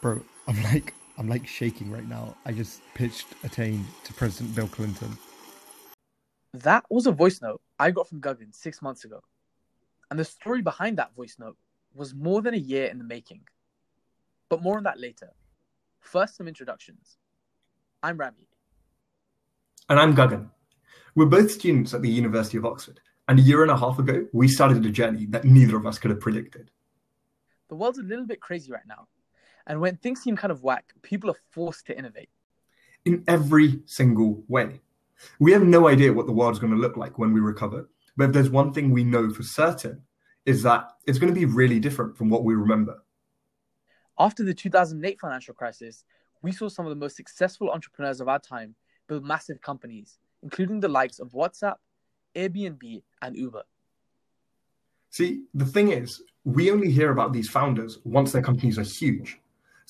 Bro, I'm like I'm like shaking right now. I just pitched a Attain to President Bill Clinton. That was a voice note I got from Guggen six months ago. And the story behind that voice note was more than a year in the making. But more on that later. First, some introductions. I'm Ravi. And I'm Guggen. We're both students at the University of Oxford, and a year and a half ago, we started a journey that neither of us could have predicted. The world's a little bit crazy right now, and when things seem kind of whack, people are forced to innovate. In every single way. We have no idea what the world's going to look like when we recover, but if there's one thing we know for certain, is that it's going to be really different from what we remember. After the 2008 financial crisis, we saw some of the most successful entrepreneurs of our time build massive companies, including the likes of WhatsApp, Airbnb, and Uber. See, the thing is, we only hear about these founders once their companies are huge.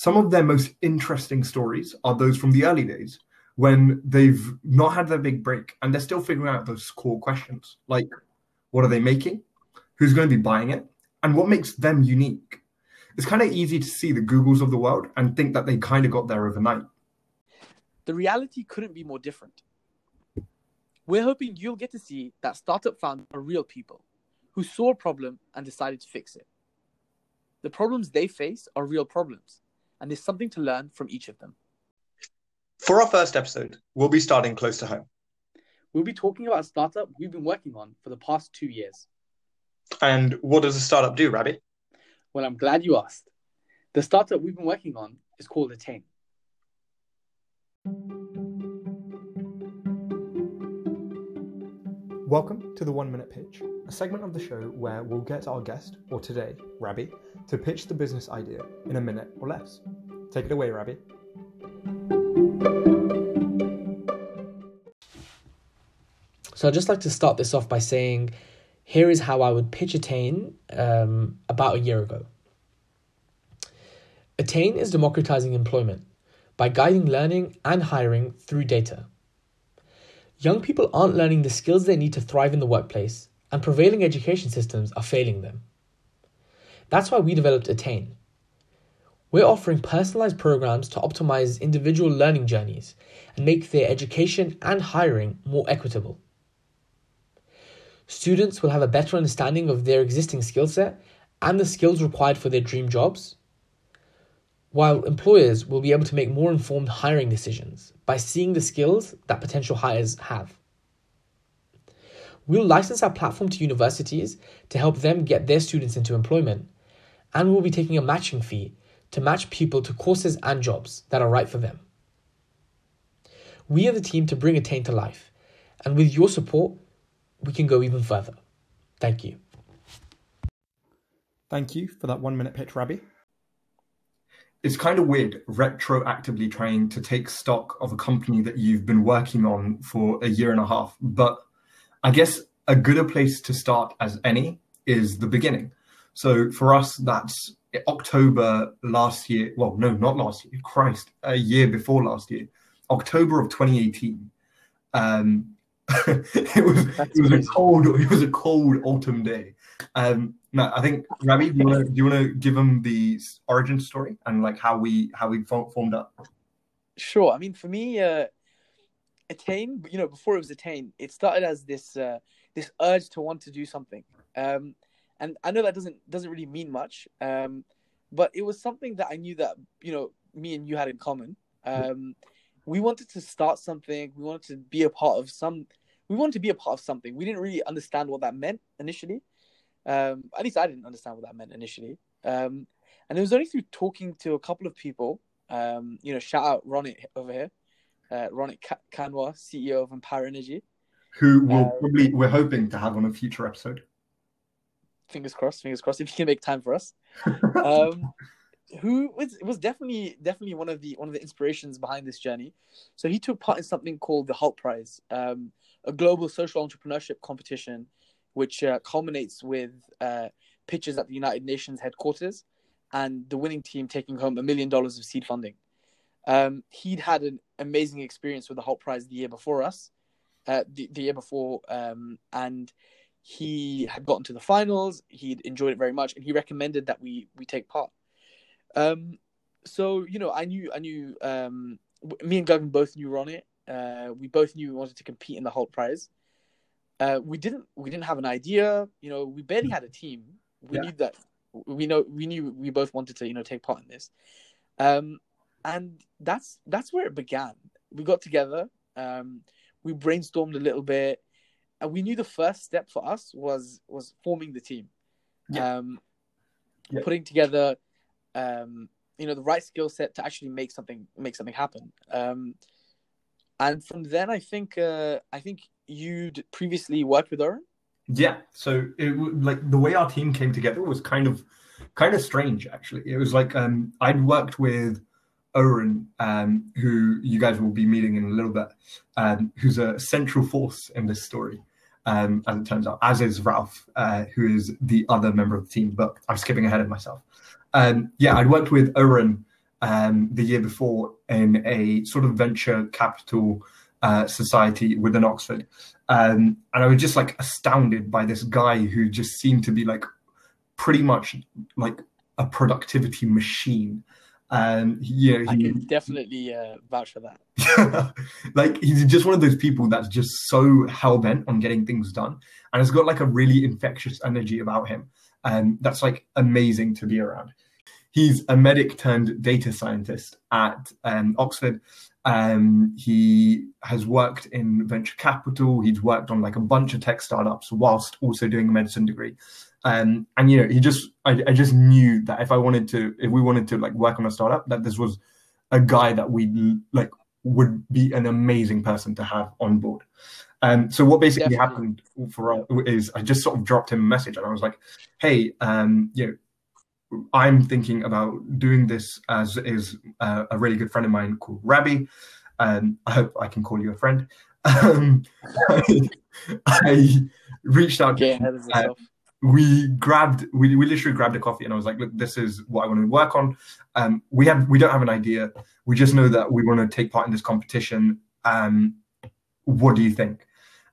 Some of their most interesting stories are those from the early days when they've not had their big break and they're still figuring out those core questions like what are they making? Who's going to be buying it? And what makes them unique? It's kind of easy to see the Googles of the world and think that they kind of got there overnight. The reality couldn't be more different. We're hoping you'll get to see that startup founders are real people who saw a problem and decided to fix it. The problems they face are real problems, and there's something to learn from each of them. For our first episode, we'll be starting close to home. We'll be talking about a startup we've been working on for the past two years. And what does a startup do, Ravi? Well, I'm glad you asked. The startup we've been working on is called Attain. Welcome to the One Minute Pitch, a segment of the show where we'll get our guest, or today, Ravi, to pitch the business idea in a minute or less. Take it away, Ravi. So I'd just like to start this off by saying, here is how I would pitch Attain um, about a year ago. Attain is democratizing employment by guiding learning and hiring through data. Young people aren't learning the skills they need to thrive in the workplace, and prevailing education systems are failing them. That's why we developed Attain. We're offering personalized programs to optimize individual learning journeys and make their education and hiring more equitable. Students will have a better understanding of their existing skill set and the skills required for their dream jobs, while employers will be able to make more informed hiring decisions by seeing the skills that potential hires have. We'll license our platform to universities to help them get their students into employment, and we'll be taking a matching fee to match people to courses and jobs that are right for them. We are the team to bring Attain to life, and with your support, we can go even further. Thank you. Thank you for that one minute pitch, Ravi. It's kind of weird retroactively trying to take stock of a company that you've been working on for a year and a half. But I guess a gooder place to start as any is the beginning. So for us, that's October last year. Well, no, not last year. Christ, a year before last year, October of 2018. Um, it was it was a cold it was a cold autumn day. Um, no, I think Ravi, do you want to do you want to give them the origin story and like how we how we formed up? Sure. I mean, for me, uh, attain. You know, before it was attain, it started as this uh, this urge to want to do something. Um, and I know that doesn't doesn't really mean much. Um, but it was something that I knew that you know me and you had in common. Um, we wanted to start something. We wanted to be a part of some we wanted to be a part of something. We didn't really understand what that meant initially. Um, at least I didn't understand what that meant initially. Um, and it was only through talking to a couple of people, um, you know, shout out Ronit over here, uh, Ronit Kanwar, CEO of Empower Energy. Who will um, probably, we're hoping to have on a future episode. Fingers crossed, fingers crossed, if you can make time for us. um, who was was definitely definitely one of the one of the inspirations behind this journey. So he took part in something called the Hult Prize, um, a global social entrepreneurship competition, which uh, culminates with uh, pitches at the United Nations headquarters, and the winning team taking home a million dollars of seed funding. Um, he'd had an amazing experience with the Hult Prize the year before us, uh, the, the year before, um, and he had gotten to the finals. He'd enjoyed it very much, and he recommended that we we take part. Um, so you know, I knew, I knew, um, me and Gavin both knew Ronit. Uh, we both knew we wanted to compete in the Hult Prize. Uh, we didn't, we didn't have an idea. You know, we barely had a team. We Yeah. knew that, we know, we knew we both wanted to, you know, take part in this. Um, and that's that's where it began. We got together. Um, we brainstormed a little bit, and we knew the first step for us was was forming the team. Yeah. Um, Yeah. putting together um, you know the right skill set to actually make something make something happen um, and from then i think uh, i think you'd previously worked with Oren. Yeah. So it like the way our team came together was kind of kind of strange actually. It was like um I'd worked with Oren, um, who you guys will be meeting in a little bit, um, who's a central force in this story, um, as it turns out, as is Ralph, uh, who is the other member of the team. But I'm skipping ahead of myself. Um, yeah, I'd worked with Oren um, the year before in a sort of venture capital uh, society within Oxford. Um, and I was just like astounded by this guy who just seemed to be like pretty much like a productivity machine. Um, you know, i he, can definitely uh, vouch for that like he's just one of those people that's just so hell bent on getting things done, and has got like a really infectious energy about him. Um, that's like amazing to be around. He's a medic turned data scientist at um, Oxford. Um, he has worked in venture capital. He's worked on like a bunch of tech startups whilst also doing a medicine degree. Um, and you know, he just, I, I just knew that if I wanted to, if we wanted to like work on a startup, that this was a guy that we like would be an amazing person to have on board. Um, so what basically Definitely. happened for us is I just sort of dropped him a message and I was like, hey, um, you know, I'm thinking about doing this as is uh, a really good friend of mine called Ravi. Um, I hope I can call you a friend. Um, I reached out to him uh, we grabbed we, we literally grabbed a coffee and i was like look this is what i want to work on. Um we have we don't have an idea. We just know that we want to take part in this competition. Um what do you think?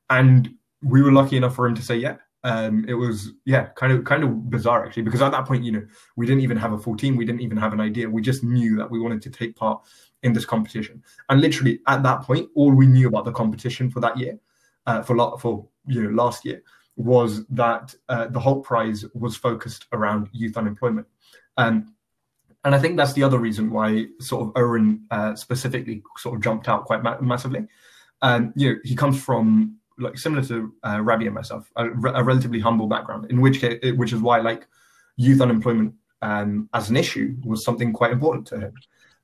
And we were lucky enough for him to say yeah um it was yeah kind of kind of bizarre actually because at that point you know we didn't even have a full team we didn't even have an idea we just knew that we wanted to take part in this competition and literally at that point all we knew about the competition for that year uh, for for you know last year was that uh, the Hult Prize was focused around youth unemployment. Um, and I think that's the other reason why sort of Oren uh, specifically sort of jumped out quite ma- massively. Um, you know, he comes from like similar to uh, Ravi and myself, a, a relatively humble background. In which case, which is why like youth unemployment um, as an issue was something quite important to him.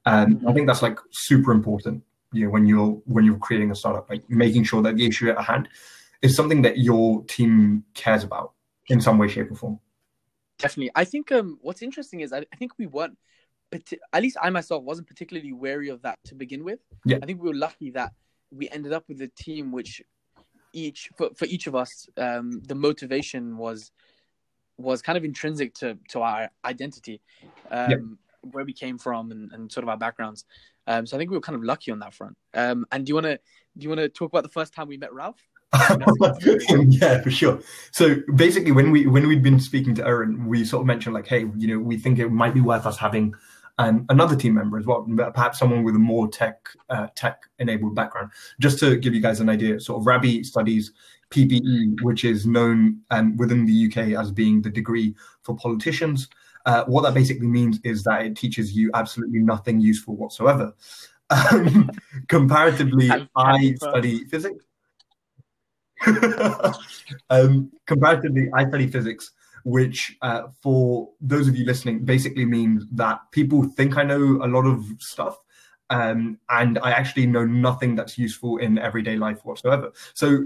Um, I think that's like super important. You know, when you're when you're creating a startup, like making sure that the issue at hand is something that your team cares about in some way, shape, or form. definitely i think um what's interesting is i, I think we weren't but at least i myself wasn't particularly wary of that to begin with Yeah. i think we were lucky that we ended up with a team which each for, for each of us um the motivation was was kind of intrinsic to to our identity um Yeah. where we came from and, and sort of our backgrounds um so i think we were kind of lucky on that front um and do you want to do you want to talk about the first time we met ralph yeah, for sure. So basically, when we when we'd been speaking to Oren, we sort of mentioned like, hey, you know, we think it might be worth us having um, another team member as well, perhaps someone with a more tech uh, tech enabled background. Just to give you guys an idea, sort of Ravi studies PPE, which is known um, within the UK as being the degree for politicians. Uh, what that basically means is that it teaches you absolutely nothing useful whatsoever. Um, comparatively, I study physics. um, comparatively, I study physics, which, uh, for those of you listening, basically means that people think I know a lot of stuff, um, and I actually know nothing that's useful in everyday life whatsoever. So,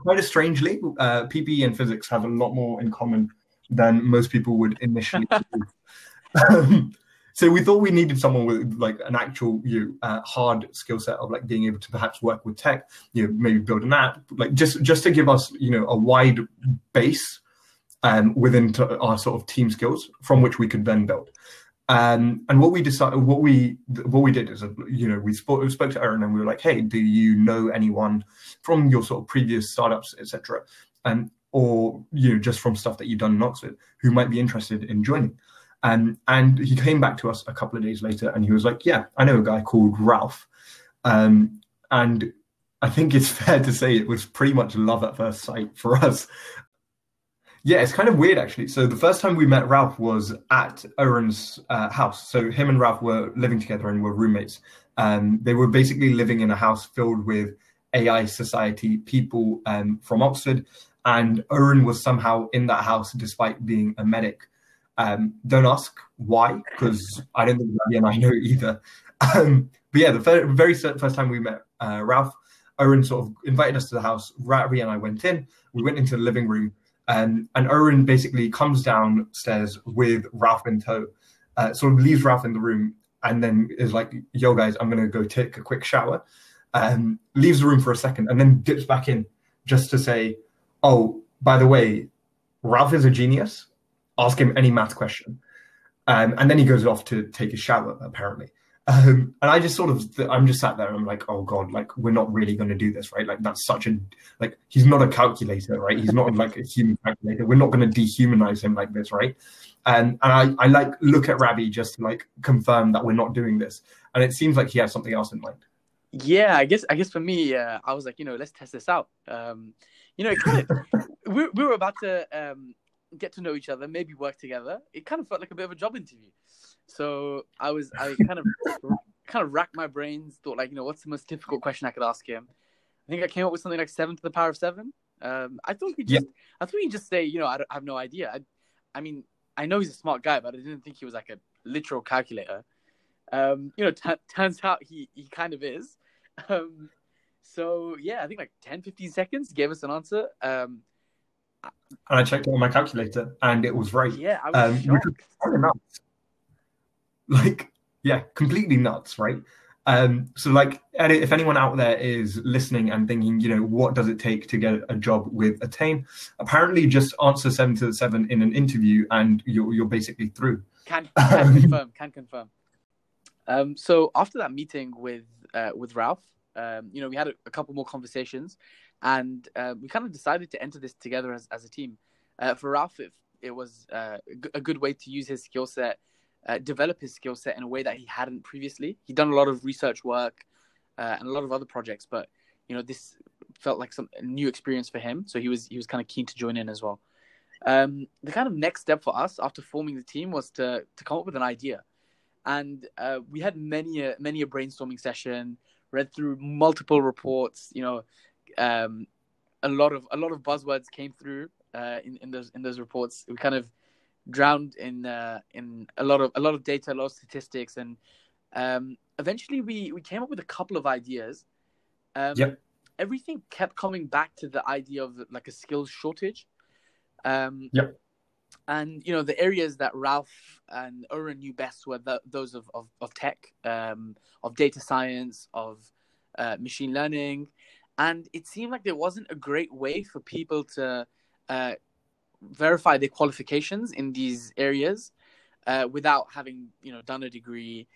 quite a strangely, uh, PPE and physics have a lot more in common than most people would initially. um, so we thought we needed someone with like an actual you know, uh, hard skill set of like being able to perhaps work with tech you know maybe build an app like just just to give us you know a wide base um, within our sort of team skills from which we could then build um, and what we decided what we what we did is you know we spoke, spoke to Oren and we were like hey do you know anyone from your sort of previous startups etc and or you know just from stuff that you've done in Oxford who might be interested in joining Um, and he came back to us a couple of days later and he was like, Yeah, I know a guy called Ralph. Um, and I think it's fair to say it was pretty much love at first sight for us. Yeah, it's kind of weird actually. So the first time we met Ralph was at Oren's uh, house. So him and Ralph were living together and were roommates. Um, they were basically living in a house filled with AI Society people um, from Oxford, and Oren was somehow in that house despite being a medic. Um, don't ask why, because I don't think Ravi and I know either. Um, but yeah, the very, very first time we met uh, Ralph, Oren sort of invited us to the house. Ravi and I went in. We went into the living room, um, and Oren basically comes downstairs with Ralph in tow, uh, sort of leaves Ralph in the room, and then is like, "Yo, guys, I'm gonna go take a quick shower." Um, leaves the room for a second, and then dips back in just to say, "Oh, by the way, Ralph is a genius. Ask him any math question." Um, and then he goes off to take a shower, apparently. Um, and I just sort of, I'm just sat there and I'm like, oh God, like we're not really going to do this, right? Like that's such a, like he's not a calculator, right? He's not like a human calculator. We're not going to dehumanize him like this, right? And and I, I like look at Ravi just to like confirm that we're not doing this. And it seems like he has something else in mind. Yeah, I guess I guess for me, uh, I was like, you know, let's test this out. Um, you know, kind of, we we were about to um, get to know each other, maybe work together. It kind of felt like a bit of a job interview. So I was I kind of kind of racked my brains, thought like, you know, what's the most difficult question I could ask him? I think I came up with something like seven to the power of seven. Um, I thought he just yeah. I thought he'd just say, you know, I, I have no idea. I, I mean, I know he's a smart guy, but I didn't think he was like a literal calculator. Um, you know, t- turns out he he kind of is. Um, so yeah, I think like 10, 15 seconds gave us an answer. Um, and I checked it on my calculator, and it was right. Yeah, I was um, shocked. Which was nuts. Like, yeah, completely nuts, right? Um, so, like, if anyone out there is listening and thinking, you know, what does it take to get a job with Attain? Apparently, just answer seven to the seven in an interview, and you're you're basically through. Can, can um, confirm. Can confirm. Um, so after that meeting with uh, with Ralph, um, you know, we had a, a couple more conversations, and uh, we kind of decided to enter this together as, as a team. Uh, for Ralph, it, it was uh, a good way to use his skill set, uh, develop his skill set in a way that he hadn't previously. He'd done a lot of research work uh, and a lot of other projects, but you know this felt like some new experience for him. So he was he was kind of keen to join in as well. Um, the kind of next step for us after forming the team was to to come up with an idea, and uh, we had many a many a brainstorming session, read through multiple reports, you know um, a lot of a lot of buzzwords came through uh, in in those in those reports. We kind of drowned in uh, in a lot of a lot of data, a lot of statistics, and um, eventually we we came up with a couple of ideas. Um, yep. Everything kept coming back to the idea of like a skills shortage. Um, yep. And you know the areas that Ralph and Oren knew best were the, those of of, of tech, um, of data science, of uh, machine learning, and it seemed like there wasn't a great way for people to uh, verify their qualifications in these areas uh, without having you know done a degree.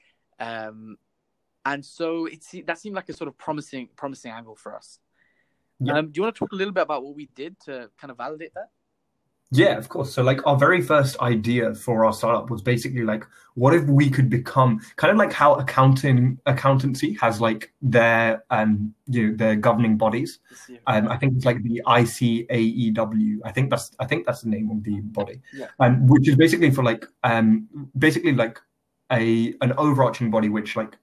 Um, and so it that seemed like a sort of promising promising angle for us. Yeah. um, do you want to talk a little bit about what we did to kind of validate that yeah, of course. So, like, our very first idea for our startup was basically like, what if we could become kind of like how accounting accountancy has like their um you know their governing bodies. Um, I think it's like the ICAEW. I think that's I think that's the name of the body. Yeah. Um, which is basically for like um basically like a an overarching body which like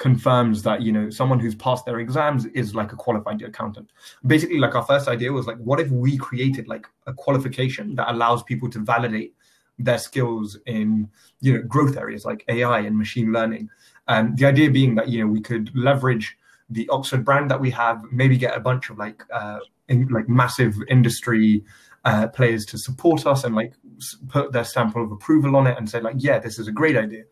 confirms that you know someone who's passed their exams is like a qualified accountant. Basically like our first idea was like what if we created like a qualification that allows people to validate their skills in you know growth areas like ai and machine learning? And the idea being that you know we could leverage the oxford brand that we have maybe get a bunch of like uh in, like massive industry uh, players to support us and like put their stamp of approval on it and say like yeah this is a great idea.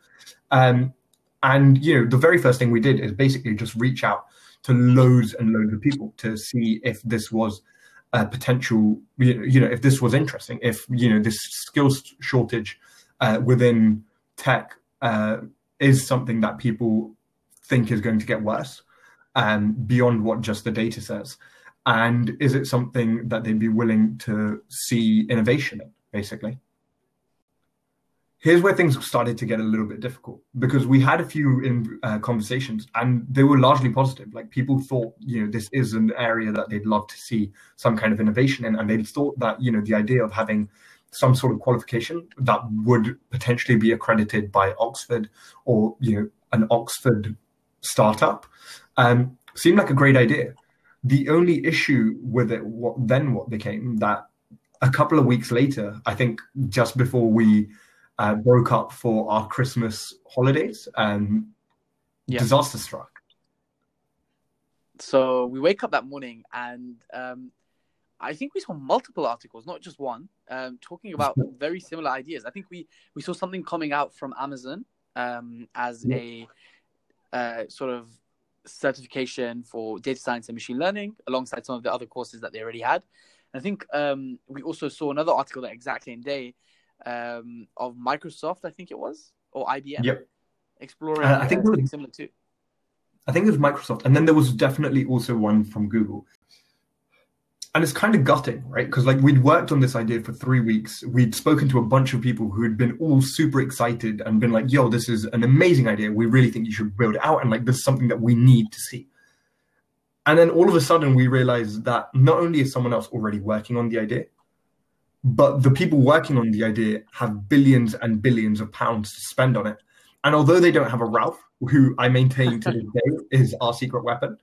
Um, and you know, the very first thing we did is basically just reach out to loads and loads of people to see if this was a potential, you know, if this was interesting, if you know this skills shortage uh, within tech uh, is something that people think is going to get worse um, beyond what just the data says, and is it something that they'd be willing to see innovation in, basically? Here's where things started to get a little bit difficult because we had a few in uh, conversations and they were largely positive. Like people thought you know this is an area that they'd love to see some kind of innovation in and they thought that you know the idea of having some sort of qualification that would potentially be accredited by oxford or you know an oxford startup um, seemed like a great idea. The only issue with it what then what became that a couple of weeks later i think just before we uh, broke up for our Christmas holidays and Yeah. disaster struck. So we wake up that morning and um, I think we saw multiple articles, not just one, um, talking about very similar ideas. I think we, we saw something coming out from Amazon um, as a uh, sort of certification for data science and machine learning alongside some of the other courses that they already had. And I think um, we also saw another article that exact same day um, of Microsoft, I think it was, or IBM, Yep. exploring Uh, I think it was- something similar too. I think it was Microsoft, and then there was definitely also one from Google. And it's kind of gutting, right? Because like we'd worked on this idea for three weeks. We'd spoken to a bunch of people who had been all super excited and been like, "Yo, this is an amazing idea. We really think you should build it out, and like this is something that we need to see." And then all of a sudden, we realize that not only is someone else already working on the idea, but the people working on the idea have billions and billions of pounds to spend on it. And although they don't have a Ralph, who I maintain to this day is our secret weapon,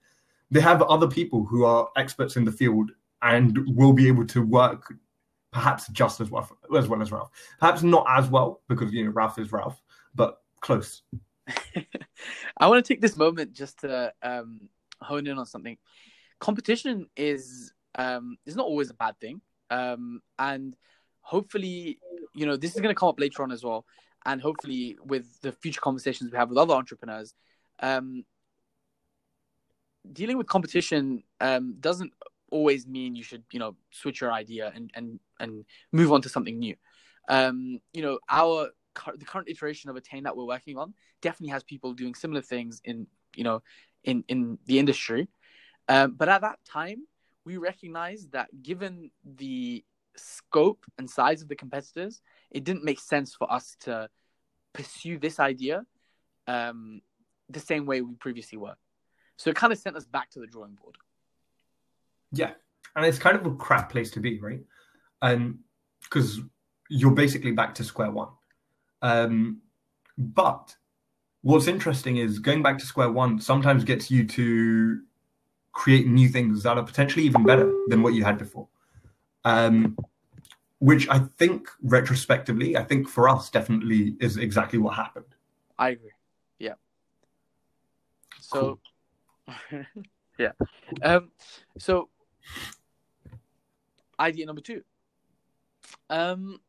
they have other people who are experts in the field and will be able to work perhaps just as well as well as Ralph. Perhaps not as well because you know Ralph is Ralph, but close. I want to take this moment just to um, hone in on something. Competition is um, is not always a bad thing, um, and hopefully, you know, this is going to come up later on as well. And hopefully, with the future conversations we have with other entrepreneurs, um, dealing with competition um, doesn't always mean you should, you know, switch your idea and and and move on to something new. Um, you know, our the current iteration of Attain that we're working on definitely has people doing similar things in you know in in the industry um, but at that time we recognized that given the scope and size of the competitors it didn't make sense for us to pursue this idea um, the same way we previously were so it kind of sent us back to the drawing board Yeah, and it's kind of a crap place to be, right? Um, because you're basically back to square one. Um, but what's interesting is going back to square one sometimes gets you to create new things that are potentially even better than what you had before. Um, which I think retrospectively, I think for us definitely is exactly what happened. i agree. Yeah. So yeah. Um so idea number two. Um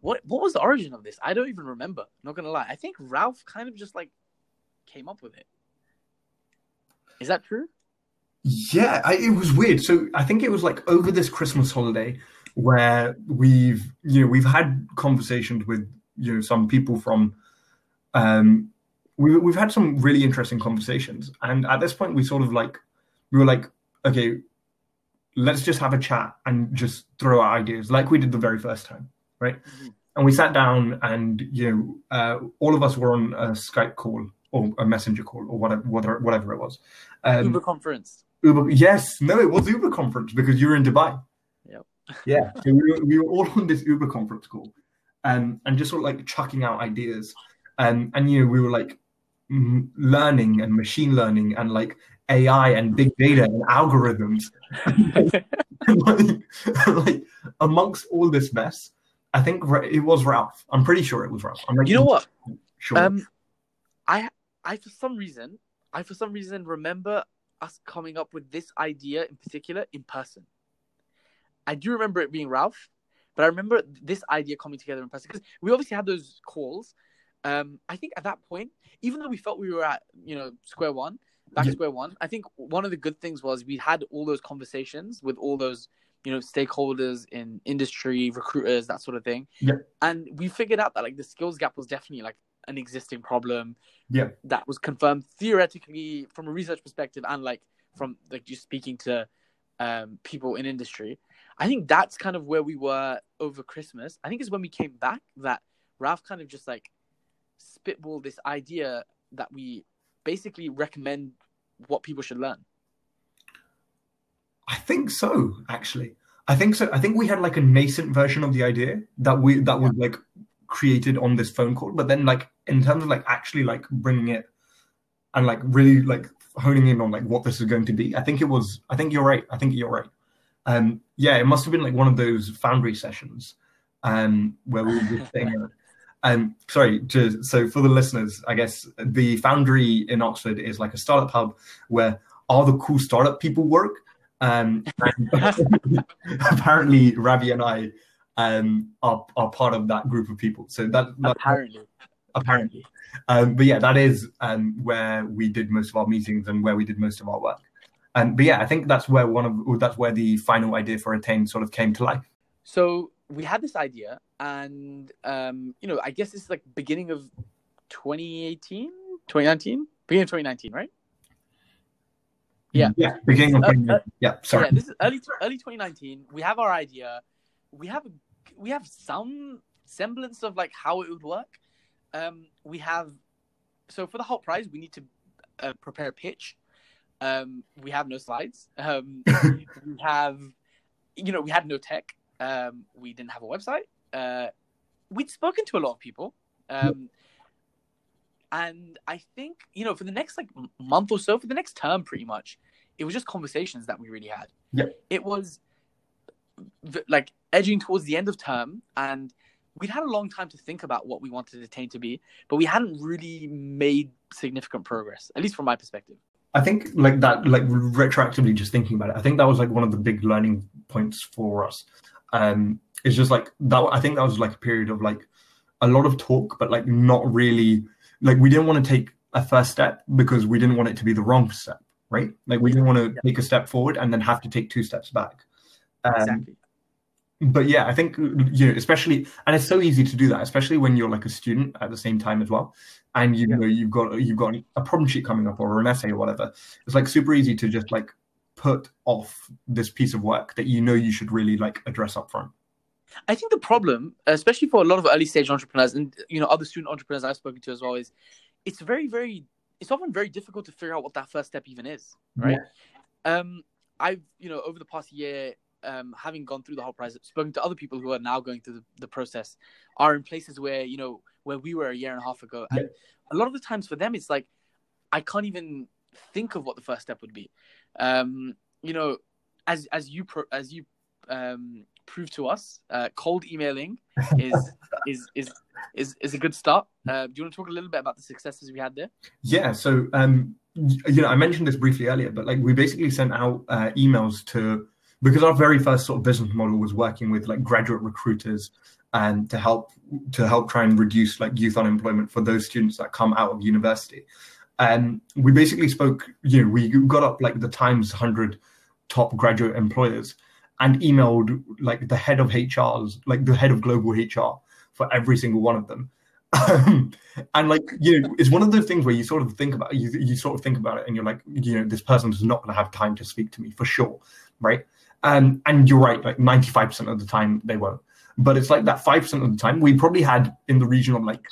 what what was the origin of this? I don't even remember. Not gonna lie. I think ralph kind of just like came up with it. Is that true Yeah, I, it was weird. So I think it was like over this Christmas holiday where we've you know we've had conversations with you know some people from um we we've had some really interesting conversations and at this point we sort of like we were like okay let's just have a chat and just throw out ideas like we did the very first time right Mhm. and we sat down and you know uh, all of us were on a Skype call or a messenger call or whatever whatever, whatever it was um, uber conference Uber. Yes, no, it was Uber conference because you were in Dubai. Yep. Yeah, so we were, we were all on this Uber conference call, um, and just sort of like chucking out ideas, um, and you know we were like m- learning and machine learning and like AI and big data and algorithms, and like, like amongst all this mess, I think it was Ralph. I'm pretty sure it was Ralph. I'm like, you know what Sure. Um, I I for some reason I for some reason remember us coming up with this idea in particular in person. I do remember it being Ralph, but I remember this idea coming together in person because we obviously had those calls. Um, I think at that point, even though we felt we were at you know square one, back Yeah. square one, I think one of the good things was we had all those conversations with all those you know stakeholders in industry, recruiters, that sort of thing. Yeah. And we figured out that like the skills gap was definitely like an existing problem yeah, that was confirmed theoretically from a research perspective and like from like just speaking to um, people in industry. I think that's kind of where we were over Christmas. I think it's when we came back that Ralph kind of just like spitball this idea that we basically recommend what people should learn. I think so, actually. I think so. I think we had like a nascent version of the idea that we that was like created on this phone call, but then like in terms of like actually like bringing it and like really like honing in on like what this is going to be. I think it was. I think you're right. I think you're right. Um, yeah, it must have been like one of those foundry sessions um, where we were just around. Um, sorry, to, so for the listeners, I guess the Foundry in Oxford is like a startup hub where all the cool startup people work. Um, and apparently, Ravi and I um, are, are part of that group of people. So that, that Apparently, apparently. Um, but yeah, that is um, where we did most of our meetings and where we did most of our work. Um, but yeah, I think that's where one of that's where the final idea for Attain sort of came to life. so we had this idea, and um, you know, I guess this is like beginning of 2018, 2019, beginning of 2019, right? Yeah. yeah, beginning of Uh, uh, yeah. Sorry, Yeah, this is early early 2019. We have our idea. We have we have some semblance of like how it would work. Um, we have so for the Hult Prize, we need to uh, prepare a pitch. Um, we have no slides. Um, we have, you know, we had no tech. Um, we didn't have a website. Uh, we'd spoken to a lot of people. Um, and I think, you know, for the next like month or so, for the next term, pretty much, it was just conversations that we really had. Yep. It was like edging towards the end of term, and we'd had a long time to think about what we wanted Attain to be, but we hadn't really made significant progress, at least from my perspective. I think like that, like retroactively, just thinking about it, I think that was like one of the big learning points for us. Um, it's just like that. I think that was like a period of like a lot of talk, but like not really like we didn't want to take a first step because we didn't want it to be the wrong step, right? Like we didn't want to Yeah. take a step forward and then have to take two steps back. Um, Exactly. But yeah, I think you know, especially, and it's so easy to do that, especially when you're like a student at the same time as well, and you Yeah. know you've got you've got a problem sheet coming up or an essay or whatever. It's like super easy to just like put off this piece of work that you know you should really like address up front. I think the problem, especially for a lot of early stage entrepreneurs and you know other student entrepreneurs I've spoken to as well, is it's very, very, it's often very difficult to figure out what that first step even is, right? Um, I've you know over the past year, um, having gone through the whole process, spoken to other people who are now going through the, the process, are in places where you know where we were a year and a half ago, and a lot of the times for them it's like I can't even think of what the first step would be. Um, you know, as as you pro, as you um, prove to us, uh, cold emailing is is is is is a good start. Uh, do you want to talk a little bit about the successes we had there? Yeah. So, um, you know, I mentioned this briefly earlier, but like we basically sent out uh, emails to because our very first sort of business model was working with like graduate recruiters and to help to help try and reduce like youth unemployment for those students that come out of university. And we basically spoke, you know, we got up like the Times 100 top graduate employers and emailed like the head of HRs, like the head of global HR for every single one of them. And like you know, it's one of those things where you sort of think about you you sort of think about it and you're like, you know, this person's not going to have time to speak to me for sure, right? Um, and you're right, like 95% of the time they won't. But it's like that 5% of the time we probably had in the region of like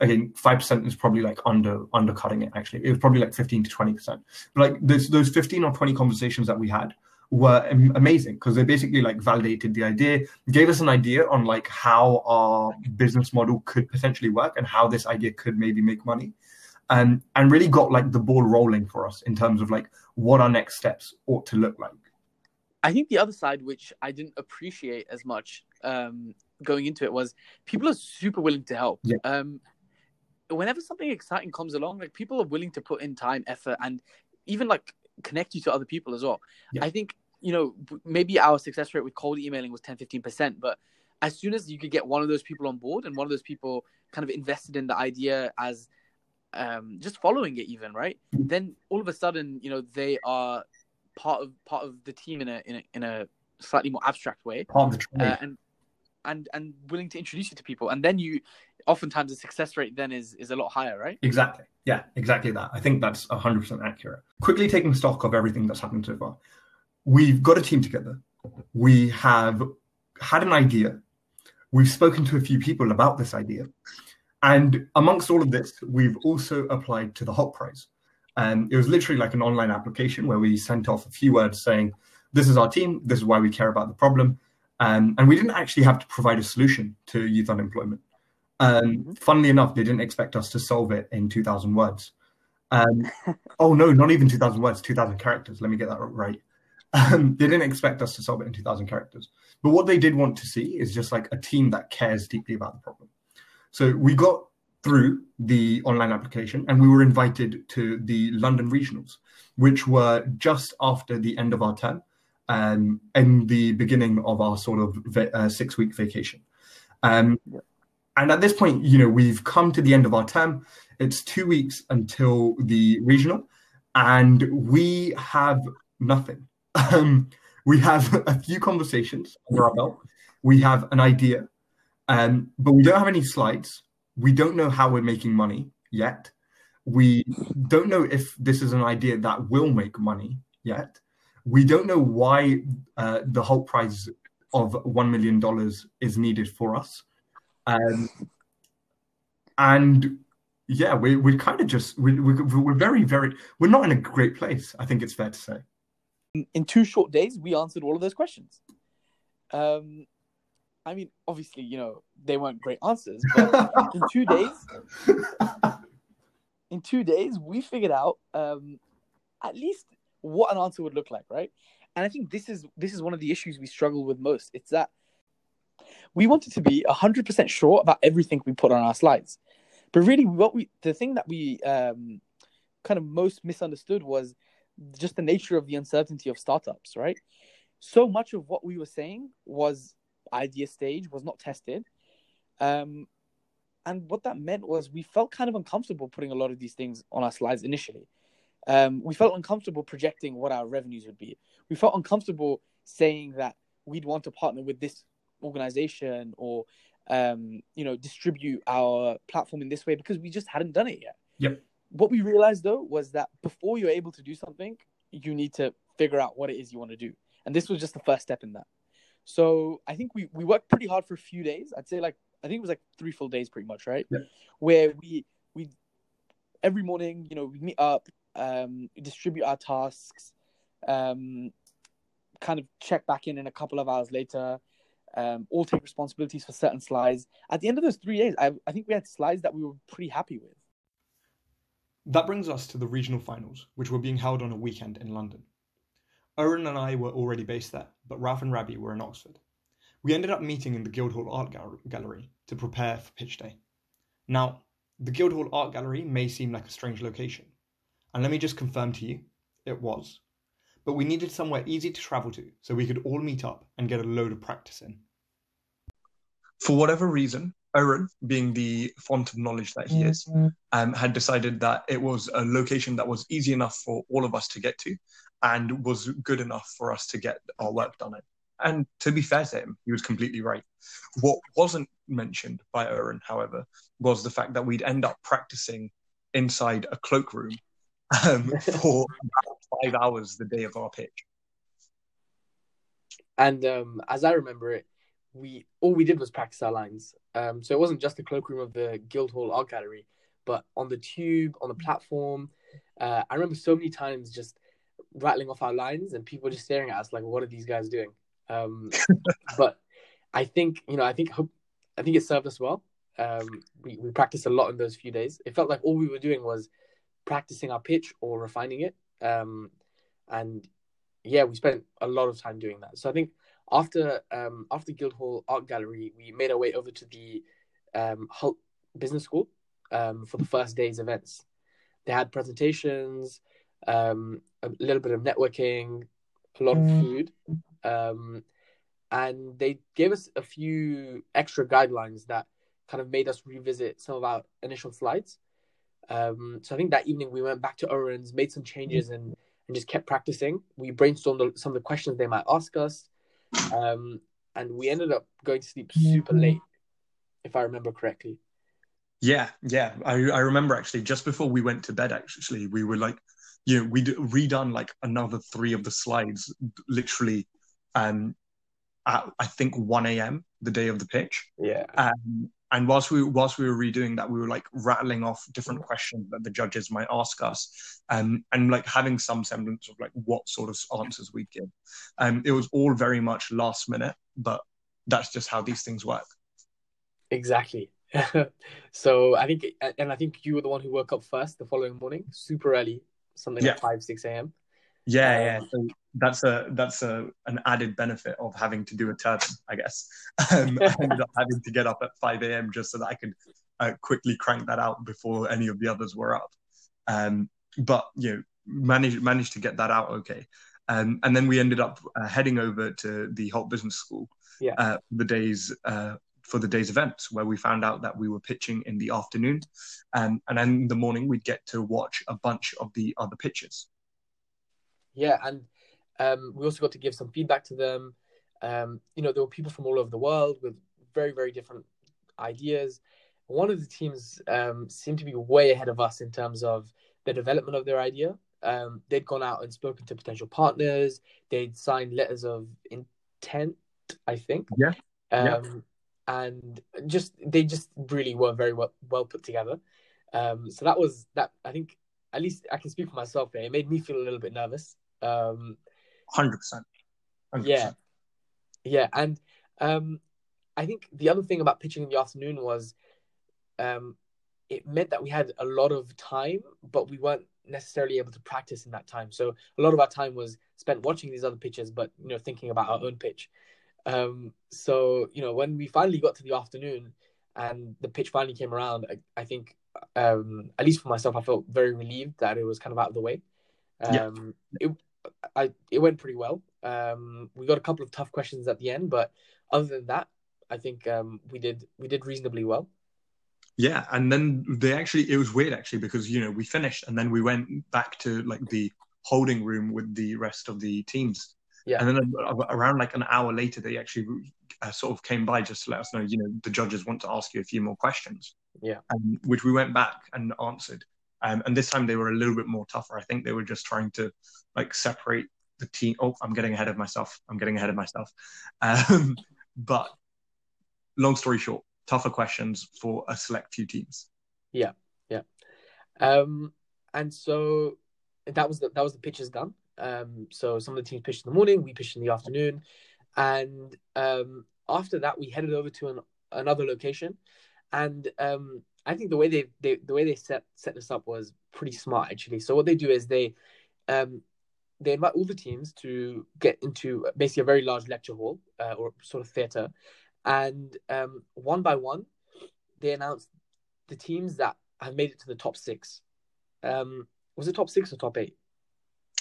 again, five percent is probably like under undercutting it. Actually, it was probably like fifteen to twenty percent. But like those those fifteen or twenty conversations that we had were amazing because they basically like validated the idea, gave us an idea on like how our business model could potentially work and how this idea could maybe make money, and and really got like the ball rolling for us in terms of like what our next steps ought to look like. I think the other side, which I didn't appreciate as much um, going into it, was people are super willing to help. Yeah. Um, whenever something exciting comes along, like people are willing to put in time, effort, and even like connect you to other people as well. Yeah. I think you know maybe our success rate with cold emailing was 10 15% but as soon as you could get one of those people on board and one of those people kind of invested in the idea as um, just following it even right Mhm. then all of a sudden you know they are part of part of the team in a in a, in a slightly more abstract way Part of the uh, and and and willing to introduce you to people and then you oftentimes the success rate then is is a lot higher right Exactly. Yeah, exactly that. I think that's 100% accurate. Quickly taking stock of everything that's happened so far. We've got a team together. We have had an idea. we've spoken to a few people about this idea. And amongst all of this, we've also applied to the Hult Prize. And it was literally like an online application where we sent off a few words saying, This is our team, this is why we care about the problem. Um, and we didn't actually have to provide a solution to youth unemployment. Um, mm-hmm. Funnily enough, they didn't expect us to solve it in 2,000 words. Um, oh, no, not even 2,000 words, 2,000 characters. Let me get that right. Um, they didn't expect us to solve it in 2,000 characters. But what they did want to see is just like a team that cares deeply about the problem. So we got through the online application and we were invited to the London regionals, which were just after the end of our term um, and the beginning of our sort of uh, six week vacation. Um, and at this point, you know, we've come to the end of our term. It's two weeks until the regional, and we have nothing. Um, we have a few conversations under our belt. We have an idea, um, but we don't have any slides. We don't know how we're making money yet. We don't know if this is an idea that will make money yet. We don't know why uh, the Hult prize of $1 million is needed for us. Um, and yeah, we, we're kind of just, we, we, we're very, very, we're not in a great place, I think it's fair to say. In two short days, we answered all of those questions. Um, I mean, obviously, you know, they weren't great answers, but in two days, in two days, we figured out um, at least what an answer would look like, right? And I think this is this is one of the issues we struggle with most. It's that we wanted to be hundred percent sure about everything we put on our slides, but really, what we the thing that we um, kind of most misunderstood was just the nature of the uncertainty of startups, right? So much of what we were saying was idea stage, was not tested. Um, and what that meant was we felt kind of uncomfortable putting a lot of these things on our slides initially. Um, we felt uncomfortable projecting what our revenues would be. We felt uncomfortable saying that we'd want to partner with this organization or um, you know distribute our platform in this way because we just hadn't done it yet. Yep. What we realized though was that before you're able to do something, you need to figure out what it is you want to do, and this was just the first step in that. So I think we we worked pretty hard for a few days. I'd say like I think it was like three full days, pretty much, right? Yeah. Where we we every morning, you know, we meet up, um, distribute our tasks, um, kind of check back in in a couple of hours later. Um, all take responsibilities for certain slides. At the end of those three days, I, I think we had slides that we were pretty happy with. That brings us to the regional finals, which were being held on a weekend in London. Oren and I were already based there, but Ralph and Ravi were in Oxford. We ended up meeting in the Guildhall Art Gallery to prepare for pitch day. Now, the Guildhall Art Gallery may seem like a strange location, and let me just confirm to you, it was. But we needed somewhere easy to travel to so we could all meet up and get a load of practice in. For whatever reason, Oren, being the font of knowledge that he is, mm-hmm. um, had decided that it was a location that was easy enough for all of us to get to and was good enough for us to get our work done in. And to be fair to him, he was completely right. What wasn't mentioned by Oren, however, was the fact that we'd end up practicing inside a cloakroom um, for five hours the day of our pitch. And um, as I remember it, we all we did was practice our lines. Um, so it wasn't just the cloakroom of the Guildhall Art Gallery, but on the tube, on the platform. Uh, I remember so many times just rattling off our lines and people just staring at us like, "What are these guys doing?" Um, but I think you know, I think I think it served us well. Um, we we practiced a lot in those few days. It felt like all we were doing was practicing our pitch or refining it. Um, and yeah, we spent a lot of time doing that. So I think after um, after Guildhall Art Gallery, we made our way over to the um, Hult Business School um, for the first day's events. They had presentations, um, a little bit of networking, a lot of mm. food, um, and they gave us a few extra guidelines that kind of made us revisit some of our initial slides. Um, so I think that evening we went back to Oren's, made some changes, and and just kept practicing. We brainstormed some of the questions they might ask us, um, and we ended up going to sleep super late, if I remember correctly. Yeah, yeah, I I remember actually just before we went to bed. Actually, we were like you know, we'd redone like another three of the slides literally um, at I think 1 a.m. the day of the pitch. Yeah. Um, and whilst we whilst we were redoing that, we were like rattling off different questions that the judges might ask us, um, and like having some semblance of like what sort of answers we'd give. Um, it was all very much last minute, but that's just how these things work. Exactly. so I think, and I think you were the one who woke up first the following morning, super early, something Yeah. like five, six a.m. Yeah, Um, yeah. So that's a that's a an added benefit of having to do a turban, I guess. Um, I ended up having to get up at five a.m. just so that I could uh, quickly crank that out before any of the others were up. Um, but you know, managed managed to get that out okay. Um, and then we ended up uh, heading over to the Hult Business School Yeah. uh, the days uh, for the day's events, where we found out that we were pitching in the afternoon, um, and then in the morning we'd get to watch a bunch of the other pitches. Yeah, and um, we also got to give some feedback to them. Um, you know, there were people from all over the world with very, very different ideas. One of the teams um, seemed to be way ahead of us in terms of the development of their idea. Um, they'd gone out and spoken to potential partners. They'd signed letters of intent, I think. Yeah, yeah. Um, and just they just really were very well, well put together. Um, so that was that. I think at least I can speak for myself here. It made me feel a little bit nervous. Um, Hundred percent. yeah, yeah, and um, I think the other thing about pitching in the afternoon was, um, it meant that we had a lot of time, but we weren't necessarily able to practice in that time. So a lot of our time was spent watching these other pitches, but you know, thinking about our own pitch. Um, so you know, when we finally got to the afternoon and the pitch finally came around, I, I think, um, at least for myself, I felt very relieved that it was kind of out of the way. Yeah. Um, it, I, it went pretty well. Um, we got a couple of tough questions at the end, but other than that, I think um, we did we did reasonably well. Yeah, and then they actually it was weird actually because you know we finished and then we went back to like the holding room with the rest of the teams. Yeah. And then around like an hour later, they actually uh, sort of came by just to let us know, you know, the judges want to ask you a few more questions. Yeah. Um, which we went back and answered. Um, and this time they were a little bit more tougher. I think they were just trying to like separate the team. Oh, I'm getting ahead of myself. I'm getting ahead of myself. Um, but long story short, tougher questions for a select few teams. Yeah, yeah. Um, and so that was the, that was the pitches done. Um, so some of the teams pitched in the morning, we pitched in the afternoon, and um, after that we headed over to an, another location. And um, I think the way they, they the way they set set this up was pretty smart actually. So what they do is they um, they invite all the teams to get into basically a very large lecture hall uh, or sort of theater, and um, one by one they announce the teams that have made it to the top six. Um, was it top six or top eight?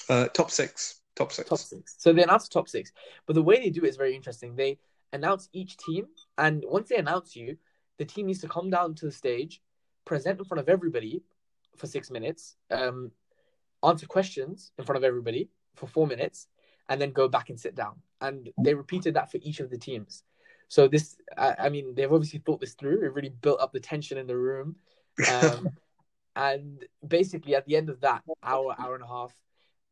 Uh, top six. Top six. Top six. So they announce top six. But the way they do it is very interesting. They announce each team, and once they announce you, the team needs to come down to the stage, present in front of everybody for six minutes, um, answer questions in front of everybody for four minutes, and then go back and sit down. And they repeated that for each of the teams. So this, I, I mean, they've obviously thought this through. It really built up the tension in the room. Um, and basically, at the end of that hour, hour and a half,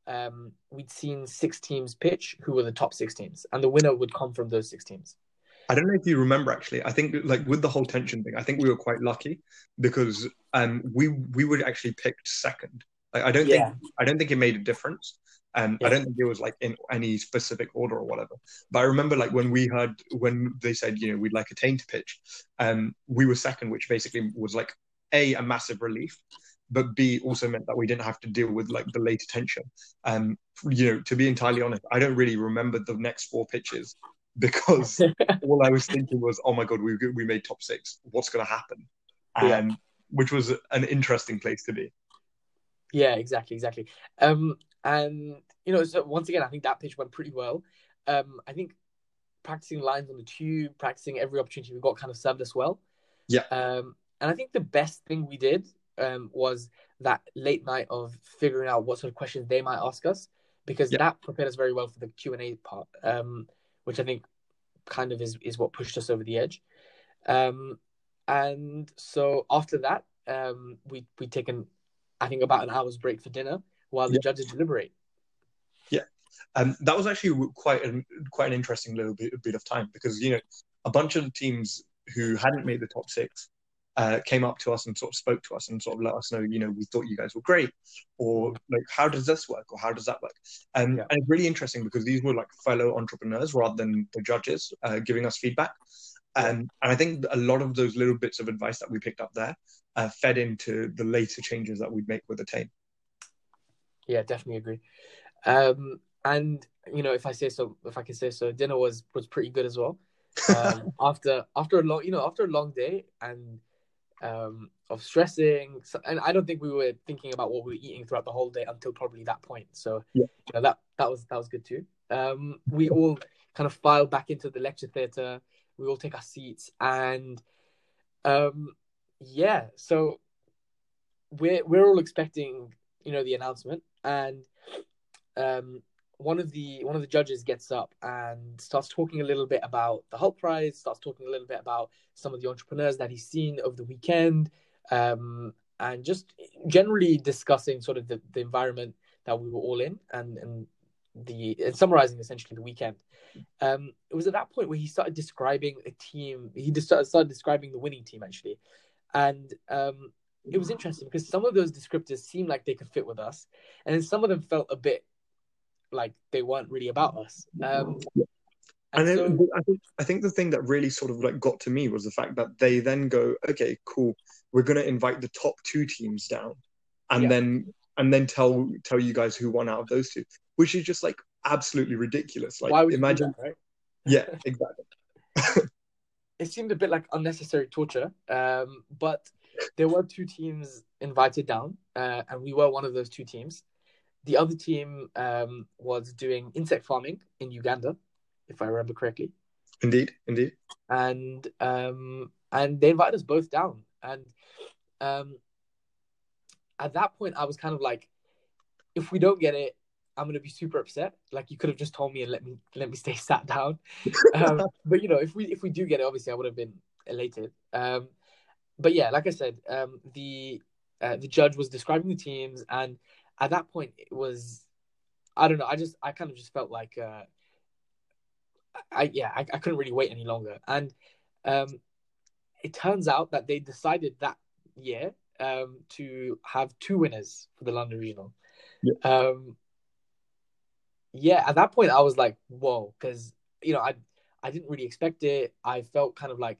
um, we'd seen six teams pitch who were the top six teams, and the winner would come from those six teams. I don't know if you remember actually. I think like with the whole tension thing, I think we were quite lucky because um we we were actually picked second. Like, I don't Yeah. think I don't think it made a difference. Um, Yeah. I don't think it was like in any specific order or whatever. But I remember like when we heard when they said you know we'd like Attain to pitch, um, we were second, which basically was like a a massive relief, but B also meant that we didn't have to deal with like the later tension. Um, you know, to be entirely honest, I don't really remember the next four pitches because all I was thinking was, oh my god, we we made top six. What's going to happen? Yeah. Um, which was an interesting place to be. Yeah, exactly, exactly. Um, and you know, so once again, I think that pitch went pretty well. Um, I think practicing lines on the tube, practicing every opportunity we got, kind of served us well. Yeah. Um, and I think the best thing we did um was that late night of figuring out what sort of questions they might ask us, because Yeah. that prepared us very well for the Q and A part. Um, which I think kind of is is what pushed us over the edge. Um, and so after that, um, we we taken I think about an hour's break for dinner while the Yeah. judges deliberate. Yeah, um, that was actually quite an quite an interesting little bit, bit of time because you know a bunch of teams who hadn't made the top six uh, came up to us and sort of spoke to us and sort of let us know, you know, we thought you guys were great, or like, how does this work, or how does that work? Um, yeah. And it's really interesting because these were like fellow entrepreneurs rather than the judges uh, giving us feedback. Um, and I think a lot of those little bits of advice that we picked up there uh, fed into the later changes that we'd make with the Attain. Yeah, definitely agree. Um, and you know, if I say so, if I can say so, dinner was was pretty good as well. Um, after after a long, you know, after a long day and um, of stressing, and I don't think we were thinking about what we were eating throughout the whole day until probably that point. So yeah. you know, that that was that was good too. Um, we all kind of filed back into the lecture theatre. We all take our seats, and um, yeah, so we're we're all expecting you know the announcement, and um, one of the one of the judges gets up and starts talking a little bit about the Hult Prize, starts talking a little bit about some of the entrepreneurs that he's seen over the weekend, um, and just generally discussing sort of the, the environment that we were all in and and the and summarizing essentially the weekend. Um, it was at that point where he started describing a team. He just started, describing the winning team actually, and um, it was interesting because some of those descriptors seemed like they could fit with us, and some of them felt a bit like they weren't really about us. Um, and, and so, I think I think the thing that really sort of like got to me was the fact that they then go, okay, cool, we're gonna invite the top two teams down, and yeah. then and then tell tell you guys who won out of those two, which is just like absolutely ridiculous. Like, imagine, that, right? yeah, exactly. it seemed a bit like unnecessary torture, um, but there were two teams invited down, uh, and we were one of those two teams. The other team um, was doing insect farming in Uganda, if I remember correctly. Indeed, indeed. And um, and they invited us both down, and um, at that point, I was kind of like, if we don't get it, I'm gonna be super upset. Like you could have just told me and let me let me stay sat down. um, but you know, if we if we do get it, obviously I would have been elated. Um, but yeah, like I said, um, the uh, the judge was describing the teams, and at that point it was I don't know, I just I kind of just felt like uh I yeah, I, I couldn't really wait any longer. And um it turns out that they decided that year um to have two winners for the London Regional. Yeah. Um yeah, at that point I was like, whoa, because you know, I I didn't really expect it. I felt kind of like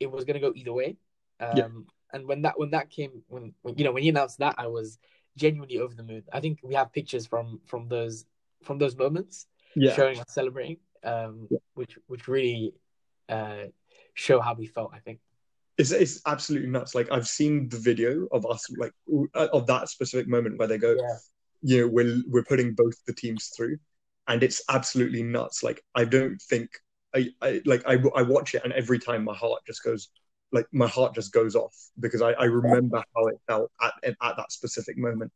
it was gonna go either way. Um yeah. and when that when that came when, when you know when he announced that I was genuinely over the moon. I think we have pictures from from those from those moments yeah. showing us celebrating, um, yeah. which which really uh, show how we felt. I think it's it's absolutely nuts. Like I've seen the video of us like uh, of that specific moment where they go, yeah. you know, we're we're putting both the teams through, and it's absolutely nuts. Like I don't think I, I like I I watch it and every time my heart just goes like my heart just goes off because I, I remember how it felt at, at that specific moment.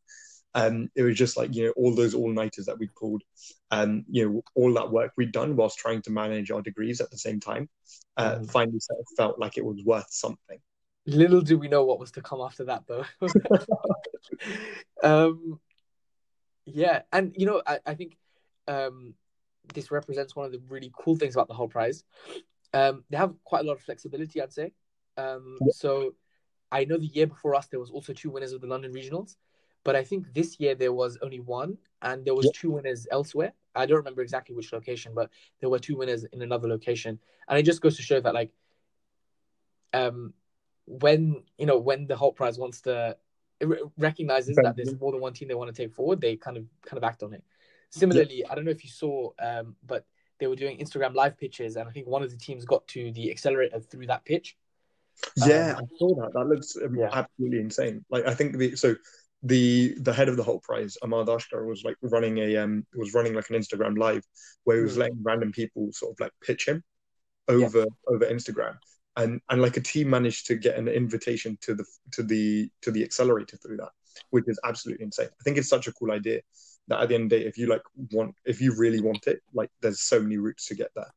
Um, it was just like you know all those all nighters that we pulled, um, you know all that work we'd done whilst trying to manage our degrees at the same time. Uh, mm. Finally, sort of felt like it was worth something. Little do we know what was to come after that, though. um, yeah, and you know I, I think um, this represents one of the really cool things about the Hult Prize. Um, they have quite a lot of flexibility, I'd say. Um, yeah. So I know the year before us there was also two winners of the London regionals, but I think this year there was only one, and there was yeah. two winners elsewhere. I don't remember exactly which location, but there were two winners in another location, and it just goes to show that like, um, when you know when the Hult Prize wants to recognizes that there's more than one team they want to take forward, they kind of kind of act on it. Similarly, yeah. I don't know if you saw, um, but they were doing Instagram live pitches, and I think one of the teams got to the accelerator through that pitch. Yeah, um, I saw that. That looks um, yeah. absolutely insane. Like I think the so the the head of the Hult Prize, Ahmad Ashkar, was like running a um was running like an Instagram live where he was mm. letting random people sort of like pitch him over yeah. over Instagram. And and like a team managed to get an invitation to the to the to the accelerator through that, which is absolutely insane. I think it's such a cool idea that at the end of the day, if you like want if you really want it, like there's so many routes to get there.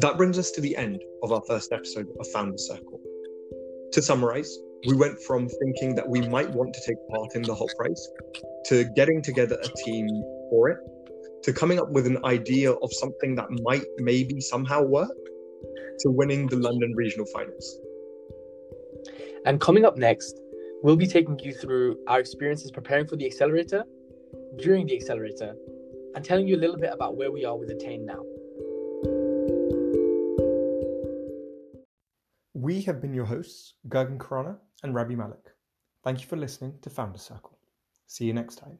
That brings us to the end of our first episode of Founder Circle. To summarize, we went from thinking that we might want to take part in the Hult Prize to getting together a team for it to coming up with an idea of something that might maybe somehow work to winning the London regional finals. And coming up next, we'll be taking you through our experiences preparing for the accelerator, during the accelerator, and telling you a little bit about where we are with Attain now. We have been your hosts, Gurgen Khurana and Ravi Malik. Thank you for listening to Founder Circle. See you next time.